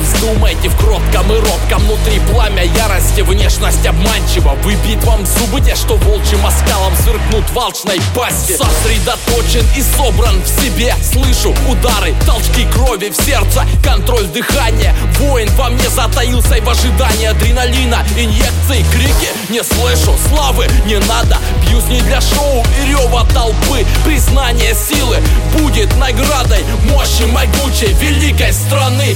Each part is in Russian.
вздумайте в кротком и робком. Внутри пламя ярости, внешность обманчива. Выбить вам зубы те, что волчьим оскалом Сверкнут в алчной пасти. Сосредоточен и собран в себе. Слышу удары, толчки крови в сердце. Контроль дыхания. Воин во мне затаился и в ожидании адреналина. Инъекции, крики, не слышу Славы не надо, бьюсь не для шоу И рева толпы, признание силы Будет наградой мощи могучей великой страны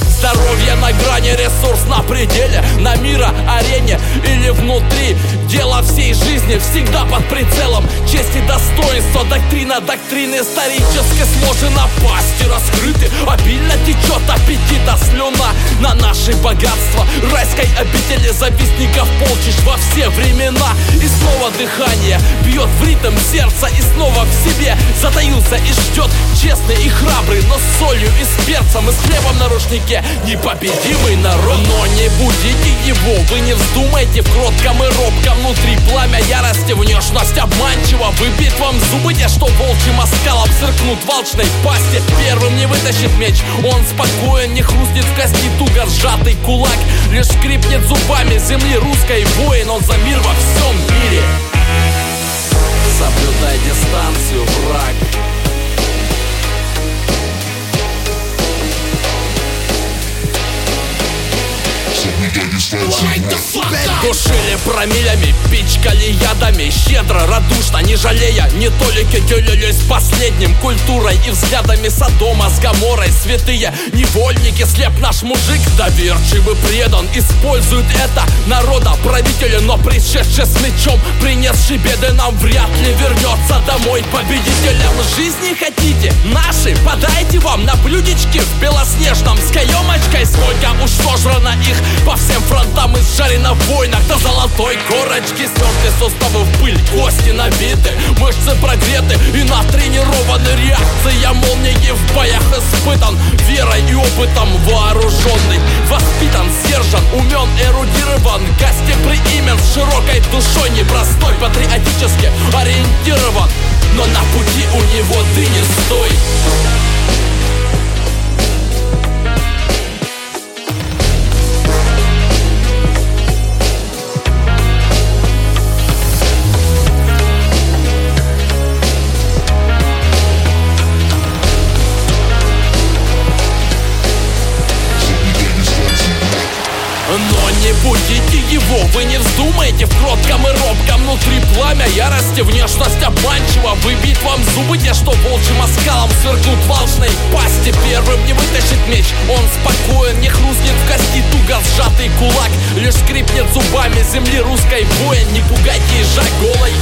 На грани, ресурс на пределе На мира арене или внутри. Дело всей жизни всегда под прицелом. Честь и достоинство, доктрина доктрины Исторической сложена пасти раскрыты. Обильно течет аппетита слюна На наши богатства. Райской обители завистников полчищ во все времена. И снова дыхание бьет в ритм сердца И снова в себе затаился и ждет. Честный и храбрый, но с солью и с перцем И с хлебом на рушнике. Непобедимый народ Но не будите его, вы не вздумайте В кротком и робком. Внутри пламя ярости Внешность обманчива, выбить вам зубы Те, что волчьим оскалом сыркнут в алчной пасти. Первым не вытащит меч, он спокоен Не хрустнет в кости. Туго сжатый кулак Лишь скрипнет зубами. Земли русской воин Он за мир во всем мире Соблюдай дистанцию, Душили промилями, пичкали ядами. Щедро, радушно, не жалея Не толики делились последним Культурой и взглядами Содома с Гаморой. Святые невольники, слеп наш мужик. Доверчивый предан, использует это Народа. Правители, но пришедший с мечом Принесший беды нам вряд ли вернется домой. Победителям жизни хотите? Наши, подайте вам на блюдечке В белоснежном с каемочкой. Сколько уж сожрано их по всем Изжарено в войнах до золотой корочки Стерты суставы в пыль, кости набиты Мышцы прогреты и натренированы Реакция молнии в боях испытан Верой и опытом вооруженный Воспитан, сдержан, умен, эрудирован Гостеприимен, с широкой душой Непростой, патриотически ориентирован. Но на пути у него будите его, вы не вздумайте В кротком и робком. Внутри пламя ярости Внешность обманчива, выбить вам зубы Те, что волчьим оскалом сверкнут в алчной пасти. Первым не вытащит меч, он спокоен Не хрустнет в кости. Туго сжатый кулак Лишь скрипнет зубами земли русской воин. Не пугайте ежа голой